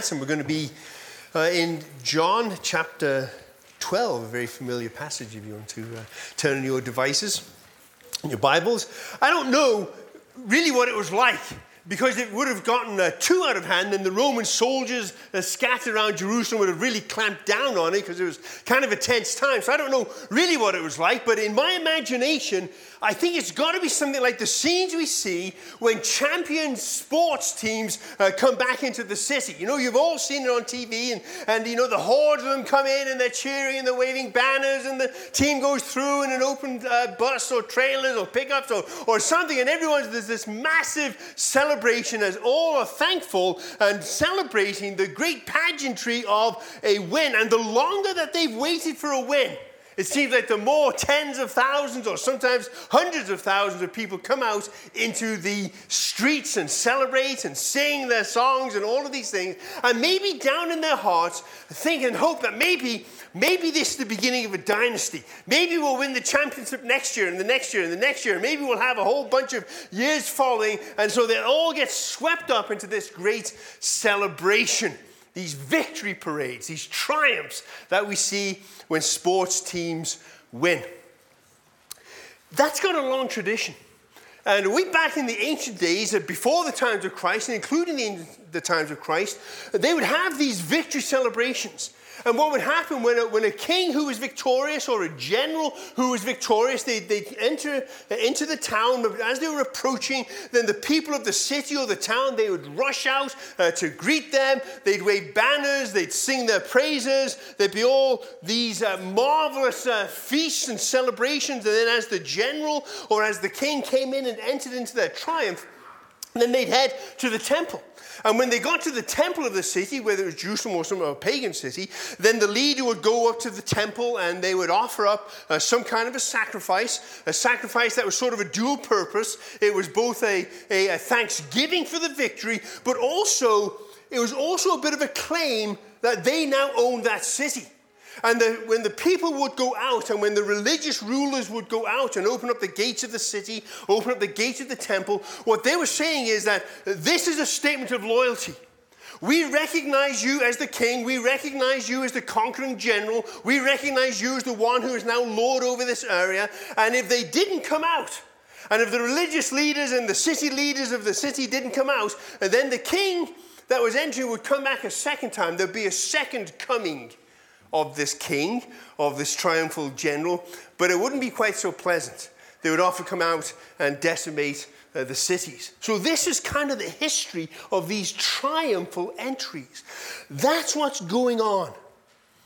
And we're going to be uh, in John chapter 12, a very familiar passage if you want to uh, turn on your devices, your Bibles. I don't know really what it was like because it would have gotten uh, too out of hand, and the Roman soldiers uh, scattered around Jerusalem would have really clamped down on it because it was kind of a tense time. So I don't know really what it was like, but in my imagination, I think it's got to be something like the scenes we see when champion sports teams uh, come back into the city. You know, you've all seen it on TV, and, and you know, the hordes of them come in and they're cheering and they're waving banners, and the team goes through in an open uh, bus or trailers or pickups or, or something, and everyone's there's this massive celebration as all are thankful and celebrating the great pageantry of a win. And the longer that they've waited for a win, it seems like the more tens of thousands or sometimes hundreds of thousands of people come out into the streets and celebrate and sing their songs and all of these things, and maybe down in their hearts think and hope that maybe, maybe this is the beginning of a dynasty. Maybe we'll win the championship next year and the next year and the next year. Maybe we'll have a whole bunch of years following, and so they all get swept up into this great celebration these victory parades, these triumphs that we see when sports teams win. That's got a long tradition. And way back in the ancient days, uh, before the times of Christ, and including the, the times of Christ, they would have these victory celebrations. And what would happen when a, when a king who was victorious or a general who was victorious, they'd, they'd enter into the town. But As they were approaching, then the people of the city or the town, they would rush out uh, to greet them. They'd wave banners. They'd sing their praises. There'd be all these uh, marvelous uh, feasts and celebrations. And then as the general or as the king came in and entered into their triumph, then they'd head to the temple. And when they got to the temple of the city, whether it was Jerusalem or some pagan city, then the leader would go up to the temple and they would offer up uh, some kind of a sacrifice, a sacrifice that was sort of a dual purpose. It was both a, a, a thanksgiving for the victory, but also it was also a bit of a claim that they now owned that city. And the, when the people would go out and when the religious rulers would go out and open up the gates of the city, open up the gates of the temple, what they were saying is that this is a statement of loyalty. We recognize you as the king. We recognize you as the conquering general. We recognize you as the one who is now lord over this area. And if they didn't come out, and if the religious leaders and the city leaders of the city didn't come out, then the king that was entering would come back a second time. There'd be a second coming of this king, of this triumphal general, but it wouldn't be quite so pleasant. They would often come out and decimate uh, the cities. So, this is kind of the history of these triumphal entries. That's what's going on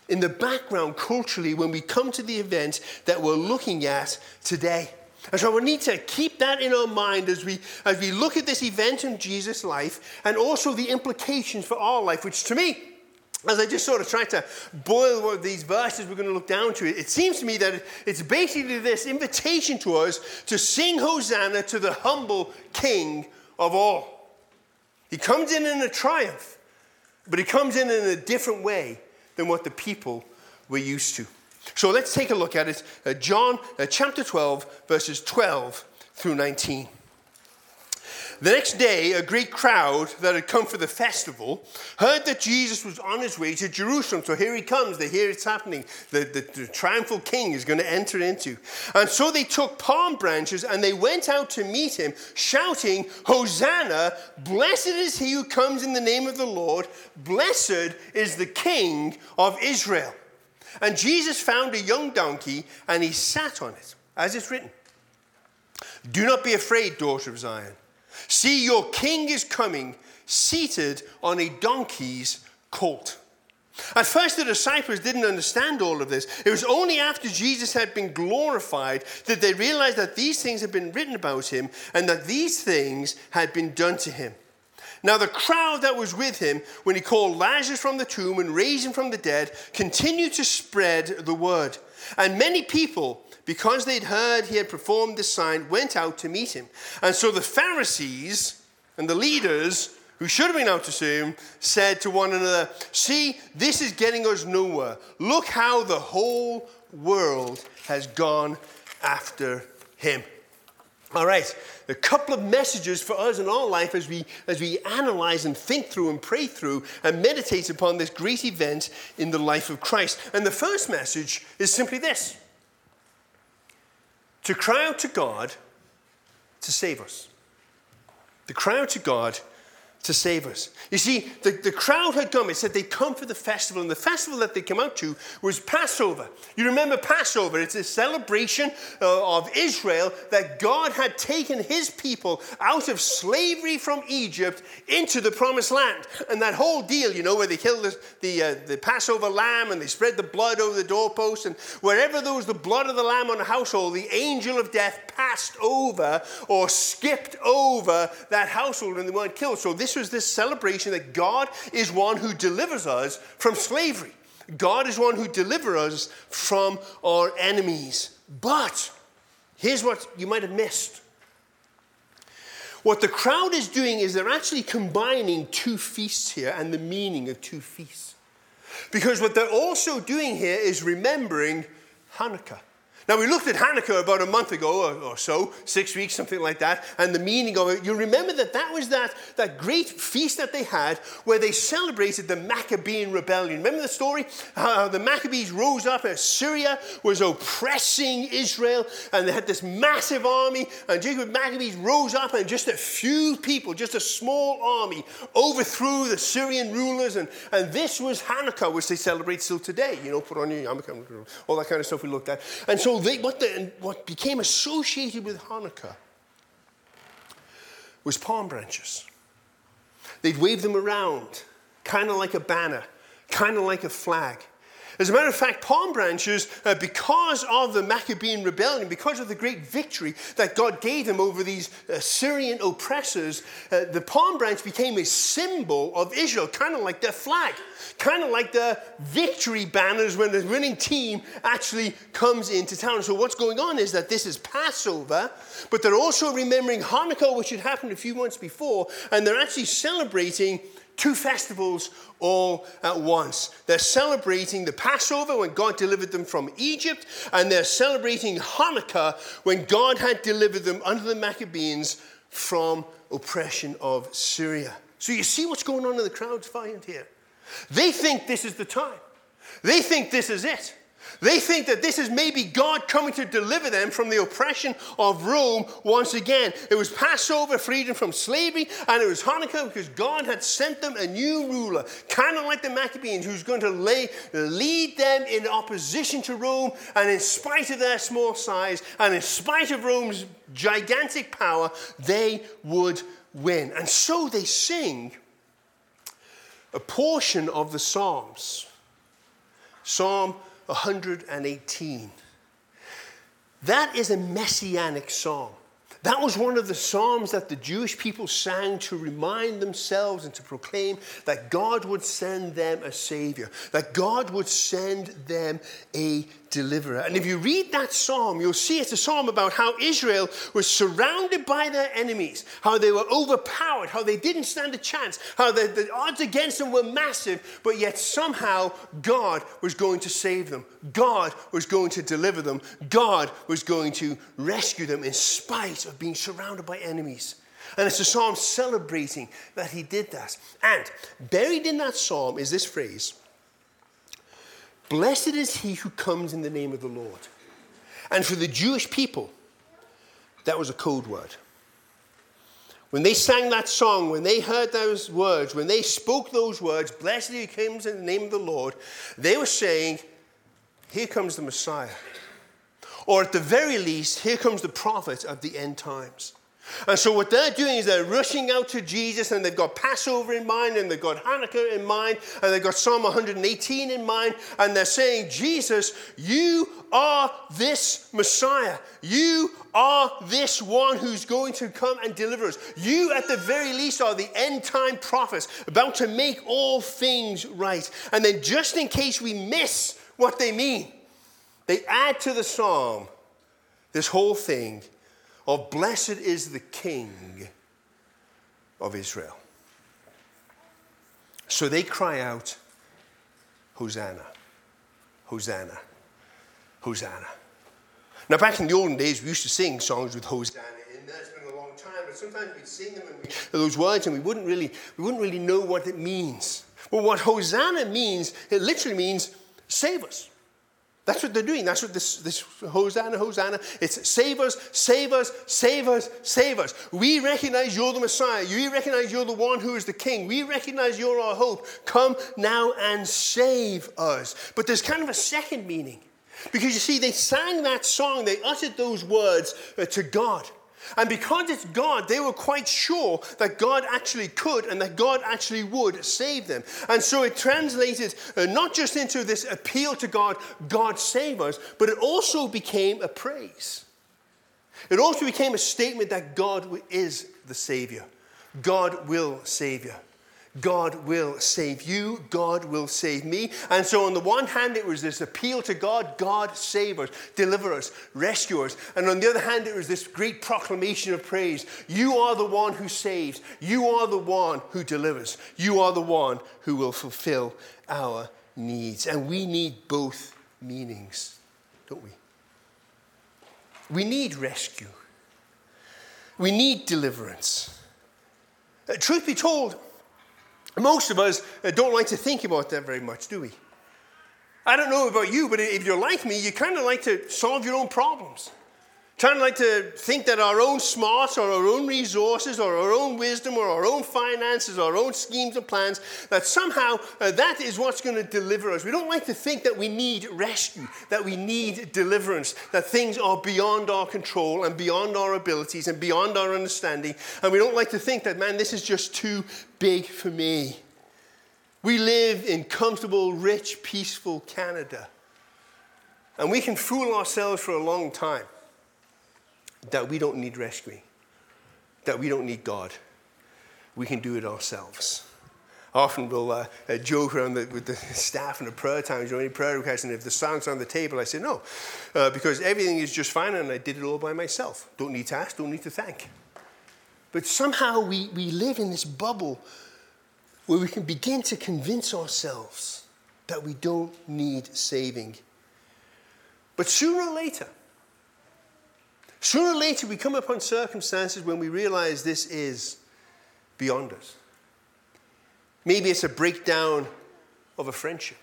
in the background culturally when we come to the event that we're looking at today. And so we need to keep that in our mind as we, as we look at this event in Jesus' life and also the implications for our life, which to me as I just sort of try to boil what these verses we're going to look down to, it It seems to me that it's basically this invitation to us to sing Hosanna to the humble King of all. He comes in in a triumph, but he comes in in a different way than what the people were used to. So let's take a look at it. Uh, John uh, chapter 12, verses 12 through 19. The next day, a great crowd that had come for the festival heard that Jesus was on his way to Jerusalem. So here he comes. They hear it's happening. The, the, the triumphal king is going to enter into. And so they took palm branches and they went out to meet him, shouting, Hosanna! Blessed is he who comes in the name of the Lord. Blessed is the king of Israel. And Jesus found a young donkey and he sat on it, as it's written. Do not be afraid, daughter of Zion. See, your king is coming, seated on a donkey's colt. At first, the disciples didn't understand all of this. It was only after Jesus had been glorified that they realized that these things had been written about him and that these things had been done to him. Now, the crowd that was with him when he called Lazarus from the tomb and raised him from the dead continued to spread the word. And many people because they'd heard he had performed this sign, went out to meet him. And so the Pharisees and the leaders who should have been out to see him said to one another, See, this is getting us nowhere. Look how the whole world has gone after him. All right, a couple of messages for us in our life as we, as we analyze and think through and pray through and meditate upon this great event in the life of Christ. And the first message is simply this to cry out to God to save us. To cry out to God to save us. You see, the, the crowd had come. It said they'd come for the festival, and the festival that they come out to was Passover. You remember Passover? It's a celebration uh, of Israel that God had taken his people out of slavery from Egypt into the promised land. And that whole deal, you know, where they killed the, the, uh, the Passover lamb and they spread the blood over the doorpost, and wherever there was the blood of the lamb on a household, the angel of death passed over or skipped over that household and they weren't killed. So this was this celebration that God is one who delivers us from slavery. God is one who delivers us from our enemies. But here's what you might have missed. What the crowd is doing is they're actually combining two feasts here and the meaning of two feasts. Because what they're also doing here is remembering Hanukkah. Now, we looked at Hanukkah about a month ago or, or, so, six weeks, something like that, and the meaning of it. You remember that that was that, that great feast that they had where they celebrated the Maccabean rebellion. Remember the story? How the Maccabees rose up as Syria was oppressing Israel, and they had this massive army, and Jacob Maccabees rose up, and just a few people, just a small army, overthrew the Syrian rulers, and, and this was Hanukkah, which they celebrate still today. You know, put on your yarmulke, all that kind of stuff we looked at. And so they, what, the, what became associated with Hanukkah was palm branches. They'd wave them around, kind of like a banner, kind of like a flag. As a matter of fact, palm branches, uh, because of the Maccabean rebellion, because of the great victory that God gave them over these uh, Syrian oppressors, uh, the palm branch became a symbol of Israel, kind of like their flag, kind of like the victory banners when the winning team actually comes into town. So, what's going on is that this is Passover, but they're also remembering Hanukkah, which had happened a few months before, and they're actually celebrating two festivals all at once. They're celebrating the Passover when God delivered them from Egypt, and they're celebrating Hanukkah when God had delivered them under the Maccabees from oppression of Syria. So you see what's going on in the crowd's mind here. They think this is the time. They think this is it. They think that this is maybe God coming to deliver them from the oppression of Rome once again. It was Passover, freedom from slavery, and it was Hanukkah because God had sent them a new ruler, kind of like the Maccabees, who's going to lay, lead them in opposition to Rome. And in spite of their small size, and in spite of Rome's gigantic power, they would win. And so they sing a portion of the Psalms. Psalm 118. That is a messianic song. That was one of the psalms that the Jewish people sang to remind themselves and to proclaim that God would send them a savior, that God would send them a deliverer. And if you read that psalm, you'll see it's a psalm about how Israel was surrounded by their enemies, how they were overpowered, how they didn't stand a chance, how the, the odds against them were massive, but yet somehow God was going to save them. God was going to deliver them. God was going to rescue them in spite of being surrounded by enemies. And it's a psalm celebrating that he did that. And buried in that psalm is this phrase Blessed is he who comes in the name of the Lord. And for the Jewish people, that was a code word. When they sang that song, when they heard those words, when they spoke those words, blessed he who comes in the name of the Lord, they were saying, Here comes the Messiah. Or at the very least, here comes the prophet of the end times. And so what they're doing is they're rushing out to Jesus and they've got Passover in mind and they've got Hanukkah in mind and they've got Psalm 118 in mind and they're saying, Jesus, you are this Messiah. You are this one who's going to come and deliver us. You, at the very least, are the end time prophets about to make all things right. And then, just in case we miss what they mean, they add to the psalm this whole thing of blessed is the King of Israel. So they cry out, Hosanna, Hosanna, Hosanna. Now, back in the olden days, we used to sing songs with Hosanna in long time, but sometimes we'd sing them and those words, and we wouldn't really, we wouldn't really know what it means. Well, what Hosanna means, it literally means save us. That's what they're doing. That's what this, this Hosanna, Hosanna, it's save us, save us, save us, save us. We recognize you're the Messiah. We recognize you're the one who is the King. We recognize you're our hope. Come now and save us. But there's kind of a second meaning. Because you see, they sang that song, they uttered those words uh, to God. And because it's God, they were quite sure that God actually could and that God actually would save them. And so it translated uh, not just into this appeal to God, God save us, but it also became a praise. It also became a statement that God is the Savior. God will save you. God will save you, God will save me. And so, on the one hand, it was this appeal to God God, save us, deliver us, rescue us. And on the other hand, it was this great proclamation of praise You are the one who saves, you are the one who delivers, you are the one who will fulfill our needs. And we need both meanings, don't we? We need rescue, we need deliverance. Uh, truth be told, most of us uh, don't like to think about that very much, do we? I don't know about you, but if you're like me, you kind of like to solve your own problems. Of like to think that our own smarts or our own resources or our own wisdom or our own finances, or our own schemes and plans, that somehow uh, that is what's going to deliver us. We don't like to think that we need rescue, that we need deliverance, that things are beyond our control and beyond our abilities and beyond our understanding. And we don't like to think that, man, this is just too big for me. We live in comfortable, rich, peaceful Canada. And we can fool ourselves for a long time that we don't need rescuing, that we don't need God. We can do it ourselves. Often we'll uh, uh, joke around the, with the staff in the prayer times, know, any prayer requests, and if the song's on the table, I say no, uh, because everything is just fine and I did it all by myself. Don't need to ask, don't need to thank. But somehow we, we live in this bubble where we can begin to convince ourselves that we don't need saving. But sooner or later, Sooner or later, we come upon circumstances when we realize this is beyond us. Maybe it's a breakdown of a friendship.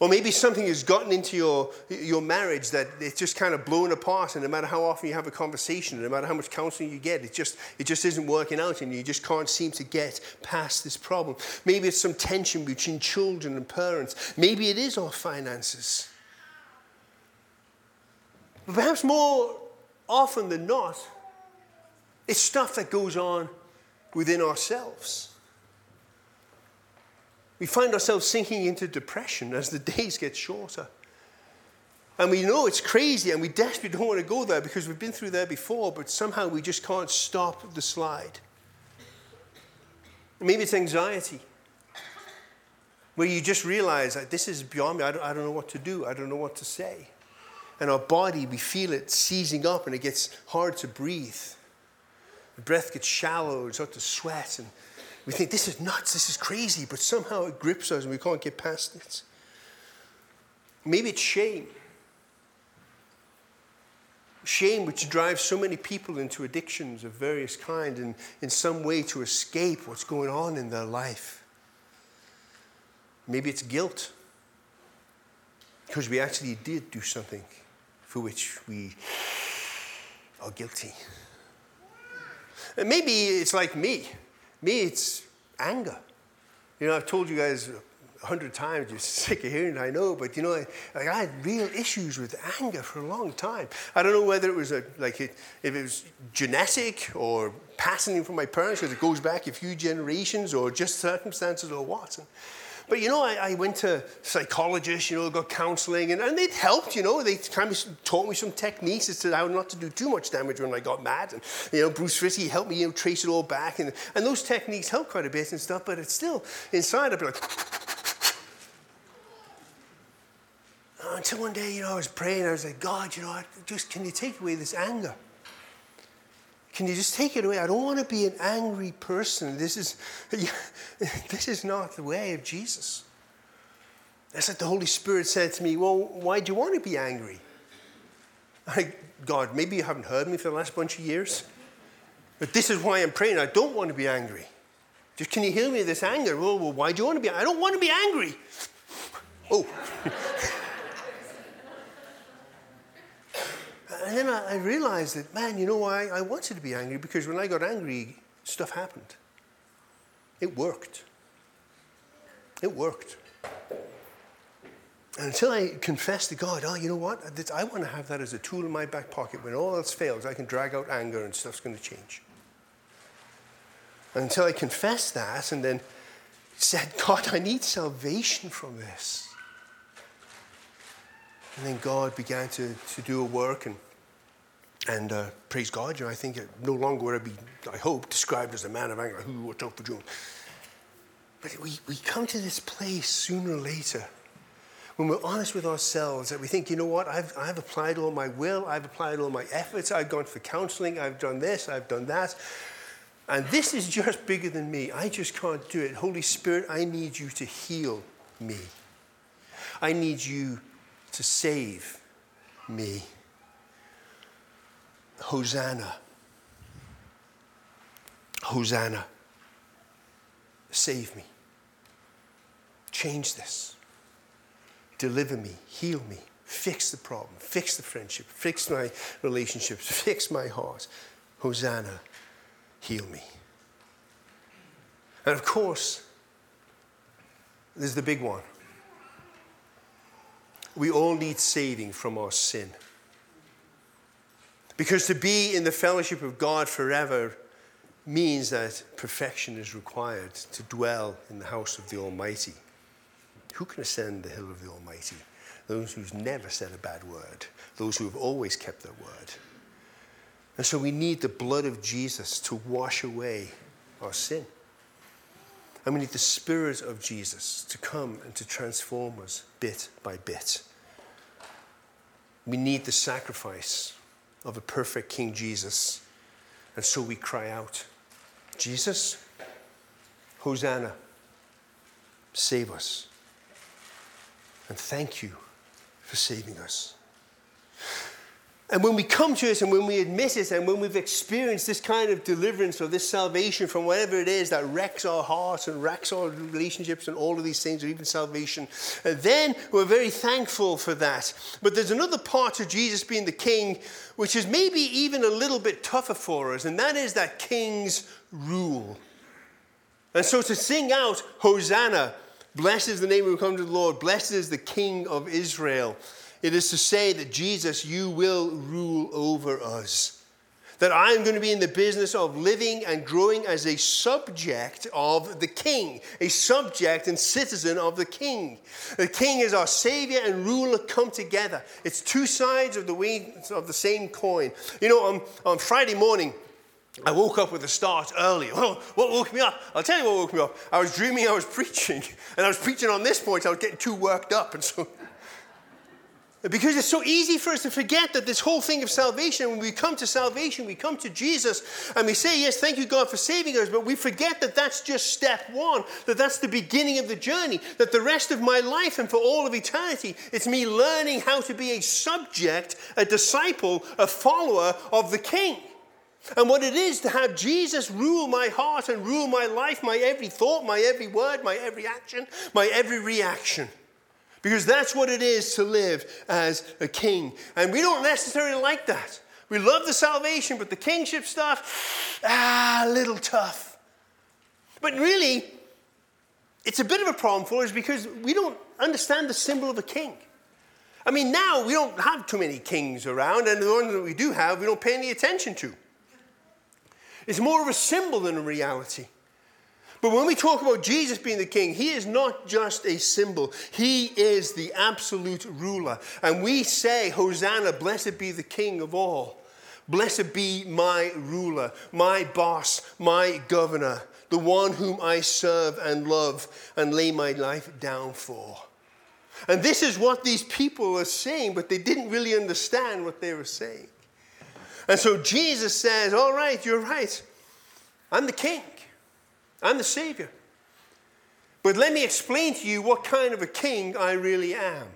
Or maybe something has gotten into your, your marriage that it's just kind of blown apart, and no matter how often you have a conversation, no matter how much counseling you get, it just, it just isn't working out, and you just can't seem to get past this problem. Maybe it's some tension between children and parents. Maybe it is our finances. But perhaps more often than not, it's stuff that goes on within ourselves. We find ourselves sinking into depression as the days get shorter. And we know it's crazy and we desperately don't want to go there because we've been through there before, but somehow we just can't stop the slide. Maybe it's anxiety, where you just realize that this is beyond me. I don't, I don't know what to do, I don't know what to say and our body, we feel it seizing up and it gets hard to breathe. The breath gets shallow, it's start to sweat, and we think, this is nuts, this is crazy, but somehow it grips us and we can't get past it. Maybe it's shame. Shame, which drives so many people into addictions of various kinds and in some way to escape what's going on in their life. Maybe it's guilt because we actually did do something for which we are guilty. And maybe it's like me. Me, it's anger. You know, I've told you guys a hundred times, you're sick of hearing it, I know, but you know, I, I, had real issues with anger for a long time. I don't know whether it was a, like it, if it was genetic or passing from my parents because it goes back a few generations or just circumstances or what. And, but you know, I, I went to psychologists, you know, got counseling, and, and it helped, you know. They kind of taught me some techniques as to how not to do too much damage when I got mad. And, you know, Bruce Fitty helped me, you know, trace it all back. And, and those techniques helped quite a bit and stuff, but it's still inside, I'd be like, until one day, you know, I was praying, I was like, God, you know, just can you take away this anger? Can you just take it away? I don't want to be an angry person. This is, this is not the way of Jesus. That's like the Holy Spirit said to me, Well, why do you want to be angry? I, God, maybe you haven't heard me for the last bunch of years, but this is why I'm praying. I don't want to be angry. Just can you heal me of this anger? Well, well, why do you want to be? I don't want to be angry. Oh. and then I, I, realized that, man, you know why I wanted to be angry? Because when I got angry, stuff happened. It worked. It worked. And until I confessed to God, oh, you know what? I want to have that as a tool in my back pocket. When all else fails, I can drag out anger and stuff's going to change. And until I confessed that and then said, God, I need salvation from this. And then God began to, to do a work and, and uh, praise God, you know, I think it no longer would I be, I hope, described as a man of anger. Who, what's up for John? But we, we come to this place sooner or later when we're honest with ourselves that we think, you know what, I've, I've applied all my will, I've applied all my efforts, I've gone for counseling, I've done this, I've done that. And this is just bigger than me. I just can't do it. Holy Spirit, I need you to heal me. I need you to save me. Hosanna. Hosanna. Save me. Change this deliver me, heal me, fix the problem, fix the friendship, fix my relationships, fix my heart. Hosanna, heal me. And of course, there's the big one. We all need saving from our sin. Because to be in the fellowship of God forever means that perfection is required to dwell in the house of the Almighty. Who can ascend the hill of the Almighty? Those who've never said a bad word, those who have always kept their word. And so we need the blood of Jesus to wash away our sin. And we need the Spirit of Jesus to come and to transform us bit by bit. We need the sacrifice of a perfect King Jesus. And so we cry out, Jesus, Hosanna, save us. And thank you for saving us. And when we come to it and when we admit it and when we've experienced this kind of deliverance or this salvation from whatever it is that wrecks our hearts and wrecks our relationships and all of these things, or even salvation, uh, then we're very thankful for that. But there's another part to Jesus being the king, which is maybe even a little bit tougher for us, and that is that king's rule. And so to sing out, Hosanna, Blessed is the name we come to the Lord. Blessed is the King of Israel. It is to say that Jesus, you will rule over us. That I am going to be in the business of living and growing as a subject of the King, a subject and citizen of the King. The King is our Savior and ruler come together. It's two sides of the, of the same coin. You know, on, on Friday morning, I woke up with a start early. Well, what woke me up? I'll tell you what woke me up. I was dreaming I was preaching, and I was preaching on this point. I was getting too worked up, and so because it's so easy for us to forget that this whole thing of salvation, when we come to salvation, we come to Jesus and we say, Yes, thank you, God, for saving us, but we forget that that's just step one, that that's the beginning of the journey, that the rest of my life and for all of eternity, it's me learning how to be a subject, a disciple, a follower of the King and what it is to have Jesus rule my heart and rule my life, my every thought, my every word, my every action, my every reaction. Because that's what it is to live as a king. And we don't necessarily like that. We love the salvation, but the kingship stuff, ah, a little tough. But really, it's a bit of a problem for us because we don't understand the symbol of a king. I mean, now we don't have too many kings around, and the ones that we do have, we don't pay any attention to. It's more of a symbol than a reality. But when we talk about Jesus being the king, he is not just a symbol, he is the absolute ruler. And we say, Hosanna, blessed be the king of all. Blessed be my ruler, my boss, my governor, the one whom I serve and love and lay my life down for. And this is what these people are saying, but they didn't really understand what they were saying. And so Jesus says, All right, you're right. I'm the king, I'm the savior. But let me explain to you what kind of a king I really am.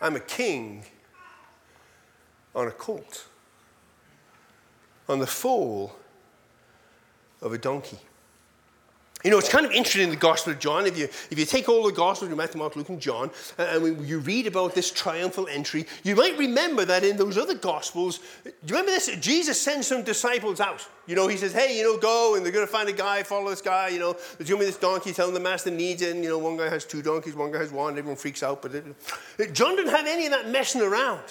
I'm a king on a colt, on the foal of a donkey. You know, it's kind of interesting in the Gospel of John. If you, if you take all the Gospels, Matthew, Mark, Luke, and John, uh, and when you read about this triumphal entry, you might remember that in those other Gospels, do you remember this? Jesus sends some disciples out. You know, he says, hey, you know, go, and they're going to find a guy, follow this guy, you know, there's going to be this donkey, tell him the master needs it, and, you know, one guy has two donkeys, one guy has one, everyone freaks out, but it, John didn't have any of that messing around.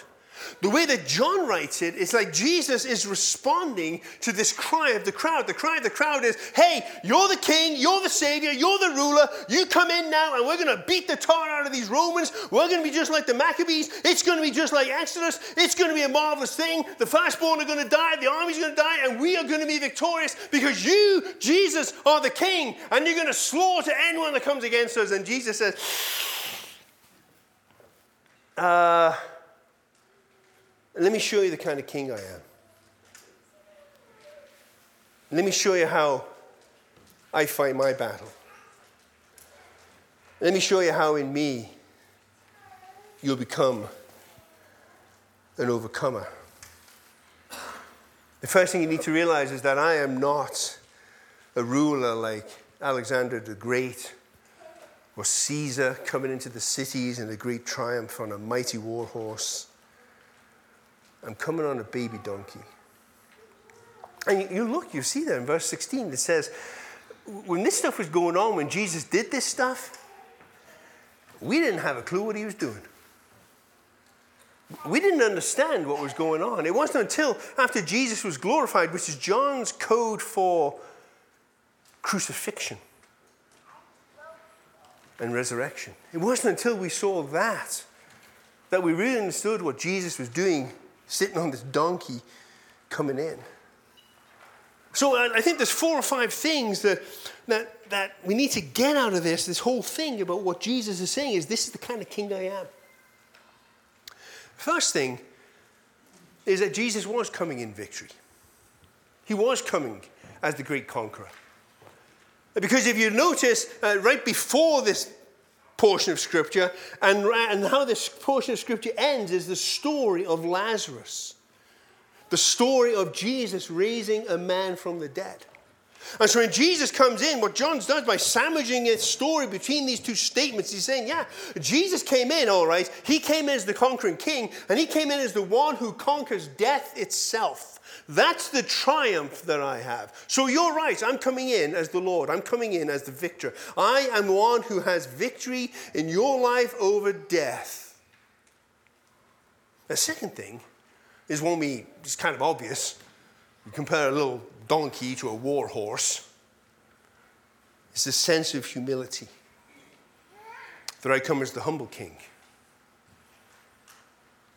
The way that John writes it, it's like Jesus is responding to this cry of the crowd. The cry of the crowd is, hey, you're the king, you're the savior, you're the ruler. You come in now and we're going to beat the tar out of these Romans. We're going to be just like the Maccabees. It's going to be just like Exodus. It's going to be a marvelous thing. The firstborn are going to die, the army's going to die, and we are going to be victorious because you, Jesus, are the king, and you're going to slaughter anyone that comes against us. And Jesus says, uh, let me show you the kind of king I am. Let me show you how I fight my battle. Let me show you how in me you'll become an overcomer. The first thing you need to realize is that I am not a ruler like Alexander the Great or Caesar coming into the cities in a great triumph on a mighty war horse. I'm coming on a baby donkey. And you look, you see there in verse 16, it says, when this stuff was going on, when Jesus did this stuff, we didn't have a clue what he was doing. We didn't understand what was going on. It wasn't until after Jesus was glorified, which is John's code for crucifixion and resurrection. It wasn't until we saw that that we really understood what Jesus was doing sitting on this donkey coming in. So I think there's four or five things that, that, that we need to get out of this, this whole thing about what Jesus is saying is this is the kind of king I am. First thing is that Jesus was coming in victory. He was coming as the great conqueror. Because if you notice, uh, right before this portion of Scripture. And, and how this portion of Scripture ends is the story of Lazarus, the story of Jesus raising a man from the dead. And so when Jesus comes in, what John does by sandwiching his story between these two statements, he's saying, yeah, Jesus came in, all right. He came in as the conquering king, and he came in as the one who conquers death itself. That's the triumph that I have. So you're right. I'm coming in as the Lord. I'm coming in as the victor. I am one who has victory in your life over death. The second thing is one we, it's kind of obvious. You compare a little donkey to a war horse. It's a sense of humility. That I come as the humble king.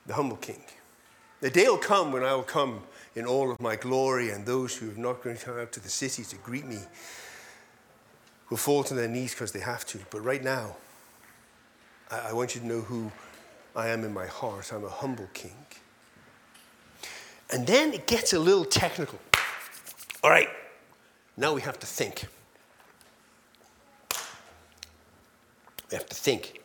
The humble king. The day will come when I will come in all of my glory, and those who have not gone out to the city to greet me will fall to their knees because they have to. But right now, I, I want you to know who I am in my heart. I'm a humble king. And then it gets a little technical. All right, now we have to think. We have to think.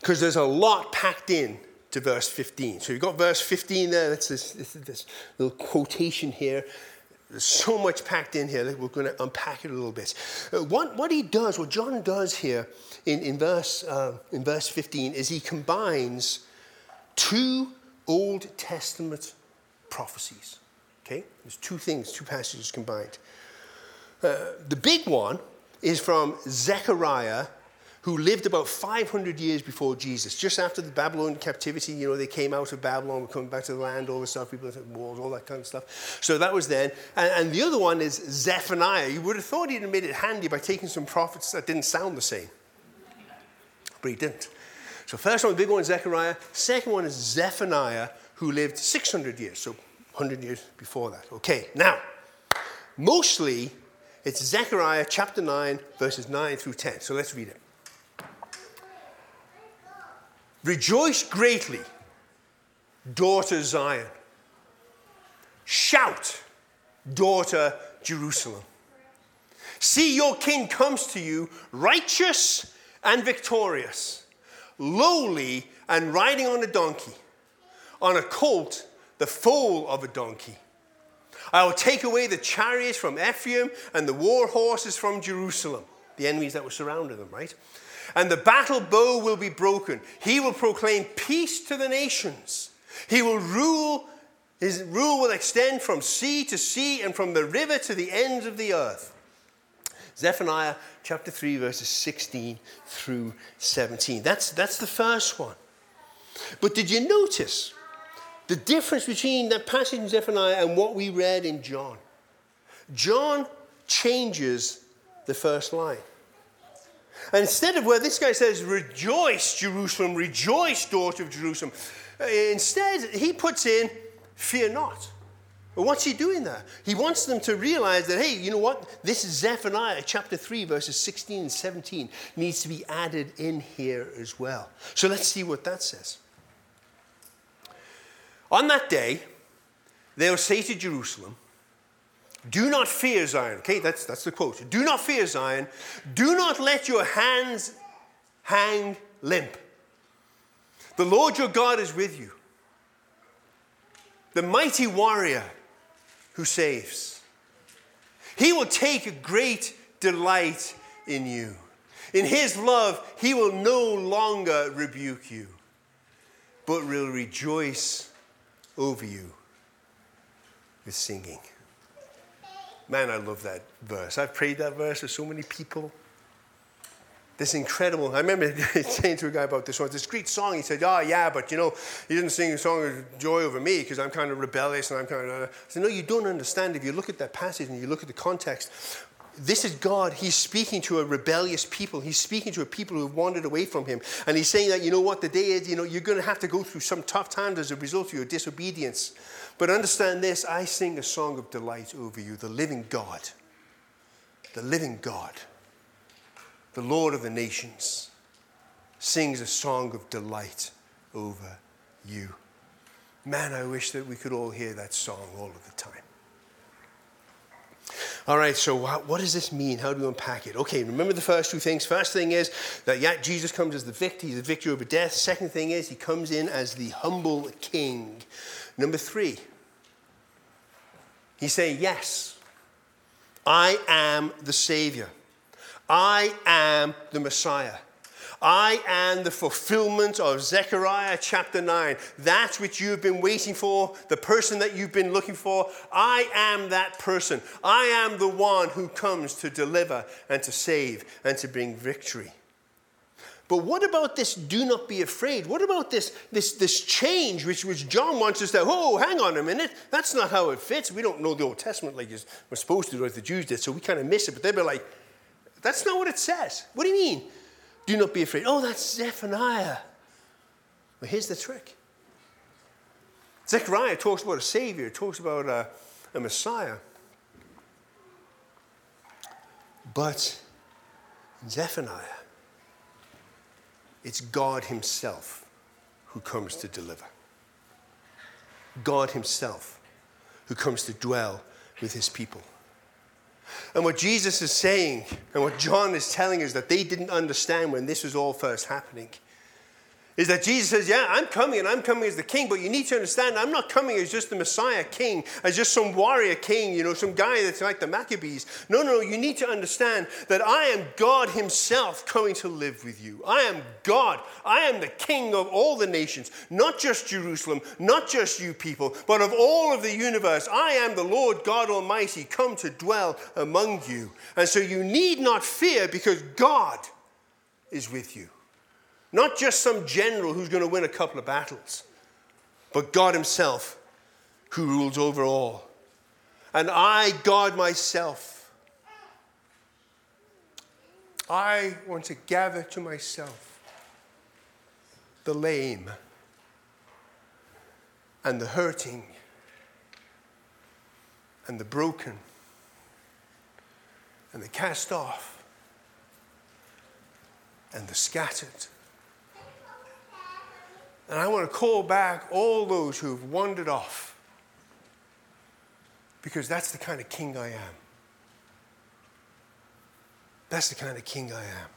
Because there's a lot packed in to verse 15. So you've got verse 15 there. That's this, this, this little quotation here. There's so much packed in here that we're going to unpack it a little bit. Uh, what, what he does, what John does here in, in, verse, uh, in verse 15, is he combines two Old Testament prophecies. Okay? There's two things, two passages combined. Uh, the big one is from Zechariah who lived about 500 years before Jesus, just after the Babylonian captivity. You know, they came out of Babylon, were coming back to the land, all the stuff, people had wars, all that kind of stuff. So that was then. And, and the other one is Zephaniah. You would have thought he'd have made it handy by taking some prophets that didn't sound the same, but he didn't. So first one, the big one, Zechariah. Second one is Zephaniah, who lived 600 years, so 100 years before that. Okay, now, mostly it's Zechariah chapter 9, verses 9 through 10. So let's read it. Rejoice greatly, daughter Zion. Shout, daughter Jerusalem. See, your king comes to you, righteous and victorious, lowly and riding on a donkey, on a colt the foal of a donkey. I will take away the chariots from Ephraim and the war horses from Jerusalem, the enemies that were surrounding them, right? And the battle bow will be broken. He will proclaim peace to the nations. He will rule, his rule will extend from sea to sea and from the river to the ends of the earth. Zephaniah chapter 3, verses 16 through 17. That's, that's the first one. But did you notice the difference between that passage in Zephaniah and what we read in John? John changes the first line. And instead of where this guy says, Rejoice, Jerusalem, rejoice, daughter of Jerusalem, instead he puts in, Fear not. What's he doing there? He wants them to realize that, hey, you know what? This is Zephaniah chapter 3, verses 16 and 17 needs to be added in here as well. So let's see what that says. On that day, they'll say to Jerusalem, Do not fear Zion. Okay, that's, that's the quote. Do not fear Zion. Do not let your hands hang limp. The Lord your God is with you, the mighty warrior who saves. He will take great delight in you. In his love, he will no longer rebuke you, but will rejoice over you with singing. Man, I love that verse. I've prayed that verse with so many people. This incredible, I remember saying to a guy about this one, this great song. He said, Oh, yeah, but you know, he didn't sing a song of joy over me because I'm kind of rebellious and I'm kind of. I said, No, you don't understand. If you look at that passage and you look at the context, this is God. He's speaking to a rebellious people. He's speaking to a people who have wandered away from Him. And He's saying that, you know what, the day is, you know, you're going to have to go through some tough times as a result of your disobedience. But understand this I sing a song of delight over you, the living God. The living God, the Lord of the nations, sings a song of delight over you. Man, I wish that we could all hear that song all of the time. All right, so what does this mean? How do we unpack it? Okay, remember the first two things. First thing is that, yeah, Jesus comes as the victor, he's the victor over death. Second thing is he comes in as the humble king. Number three, he's saying, Yes, I am the Savior, I am the Messiah. I am the fulfillment of Zechariah chapter 9. That which you've been waiting for, the person that you've been looking for. I am that person. I am the one who comes to deliver and to save and to bring victory. But what about this do not be afraid? What about this, this, this change which, which John wants us to, oh, hang on a minute. That's not how it fits. We don't know the Old Testament like we're supposed to as the Jews did, so we kind of miss it. But they'd be like, that's not what it says. What do you mean? Do not be afraid. Oh, that's Zephaniah. Well, here's the trick Zechariah talks about a Savior, talks about a, a Messiah. But Zephaniah, it's God Himself who comes to deliver. God Himself who comes to dwell with His people. And what Jesus is saying and what John is telling us that they didn't understand when this was all first happening is that Jesus says, Yeah, I'm coming and I'm coming as the king, but you need to understand I'm not coming as just the Messiah king, as just some warrior king, you know, some guy that's like the Maccabees. No, no, no, you need to understand that I am God Himself coming to live with you. I am God. I am the king of all the nations, not just Jerusalem, not just you people, but of all of the universe. I am the Lord God Almighty come to dwell among you. And so you need not fear because God is with you. Not just some general who's going to win a couple of battles, but God Himself who rules over all. And I, God myself, I want to gather to myself the lame and the hurting and the broken and the cast off and the scattered. And I want to call back all those who have wandered off because that's the kind of king I am. That's the kind of king I am.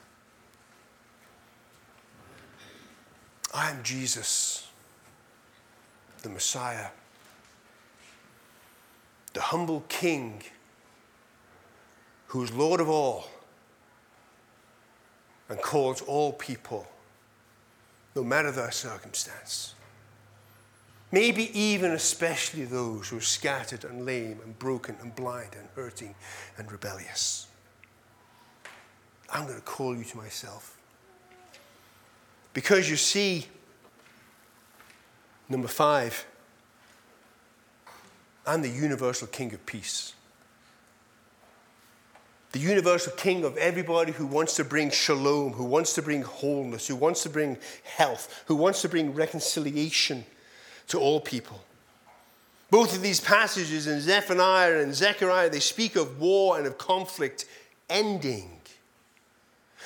I am Jesus. the Messiah, the humble King who is Lord of all and calls all people, no matter their circumstance. Maybe even especially those who are scattered and lame and broken and blind and hurting and rebellious. I'm going to call you to myself. Because you see, number five, I'm the universal king of peace the universal king of everybody who wants to bring shalom, who wants to bring wholeness, who wants to bring health, who wants to bring reconciliation to all people. Both of these passages in Zephaniah and Zechariah, they speak of war and of conflict ending.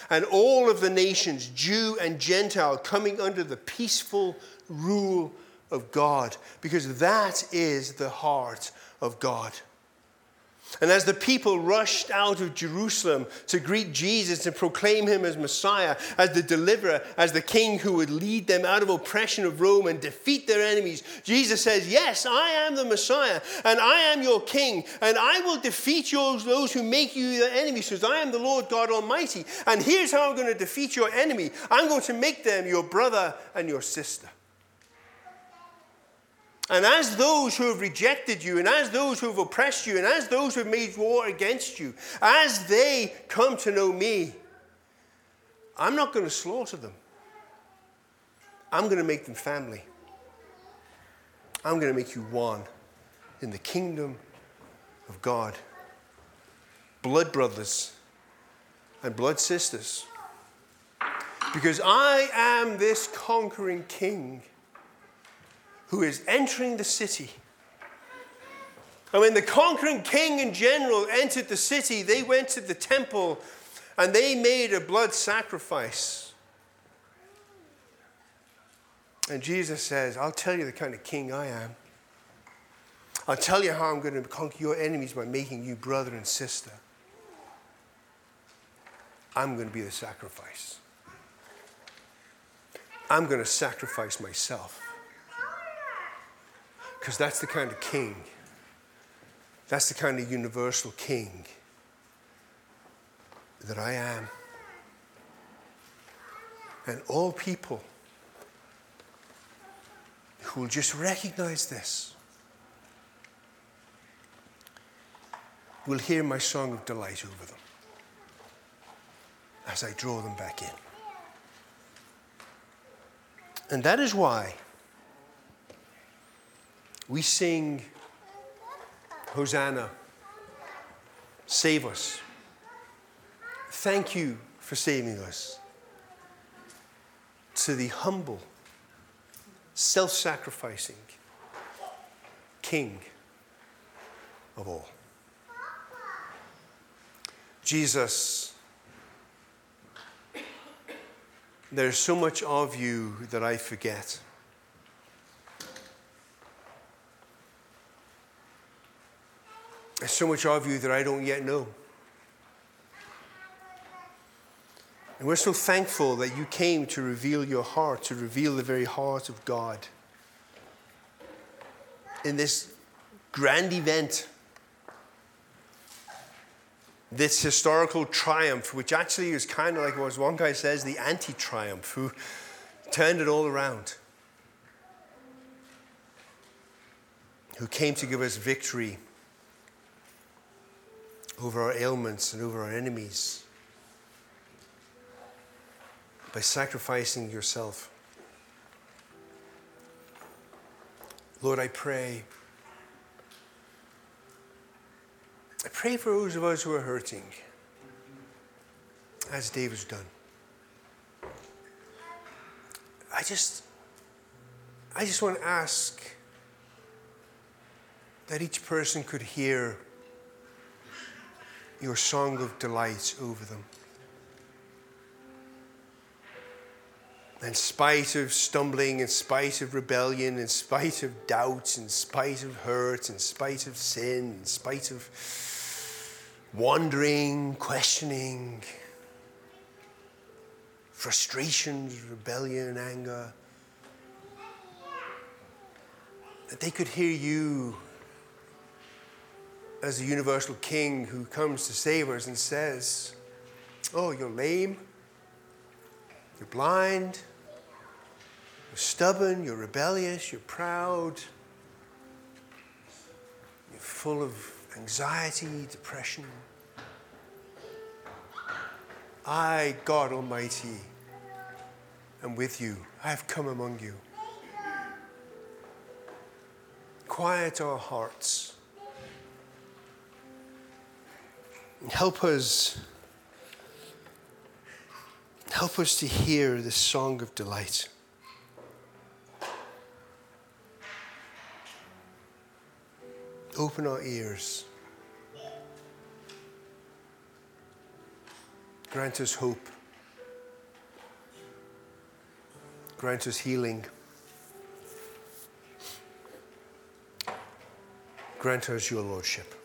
And all of the nations, Jew and Gentile, coming under the peaceful rule of God, because that is the heart of God. And as the people rushed out of Jerusalem to greet Jesus and proclaim him as Messiah, as the deliverer, as the king who would lead them out of oppression of Rome and defeat their enemies, Jesus says, Yes, I am the Messiah, and I am your king, and I will defeat yours, those who make you your enemies, because I am the Lord God Almighty. And here's how I'm going to defeat your enemy I'm going to make them your brother and your sister. And as those who have rejected you, and as those who have oppressed you, and as those who have made war against you, as they come to know me, I'm not going to slaughter them. I'm going to make them family. I'm going to make you one in the kingdom of God. Blood brothers and blood sisters. Because I am this conquering king who is entering the city. And when the conquering king and general entered the city, they went to the temple and they made a blood sacrifice. And Jesus says, I'll tell you the kind of king I am. I'll tell you how I'm going to conquer your enemies by making you brother and sister. I'm going to be the sacrifice. I'm going to sacrifice myself. Because that's the kind of king, that's the kind of universal king that I am. And all people who will just recognize this will hear my song of delight over them as I draw them back in. And that is why we sing, Hosanna, save us. Thank you for saving us. To the humble, self sacrificing King of all. Jesus, there's so much of you that I forget. There's so much of you that I don't yet know. And we're so thankful that you came to reveal your heart, to reveal the very heart of God. In this grand event, this historical triumph, which actually is kind of like what one guy says, the anti triumph, who turned it all around, who came to give us victory over our ailments and over our enemies by sacrificing yourself. Lord, I pray. I pray for those of us who are hurting, as David's done. I just, I just want to ask that each person could hear your song of delight over them. In spite of stumbling, in spite of rebellion, in spite of doubts, in spite of hurt, in spite of sin, in spite of wandering, questioning, frustrations, rebellion, anger. that they could hear you as a universal king who comes to save us and says, Oh, you're lame, you're blind, you're stubborn, you're rebellious, you're proud, you're full of anxiety, depression. I, God Almighty, am with you. I have come among you. Quiet our hearts. Help us help us to hear this song of delight. Open our ears. Grant us hope. Grant us healing. Grant us your Lordship.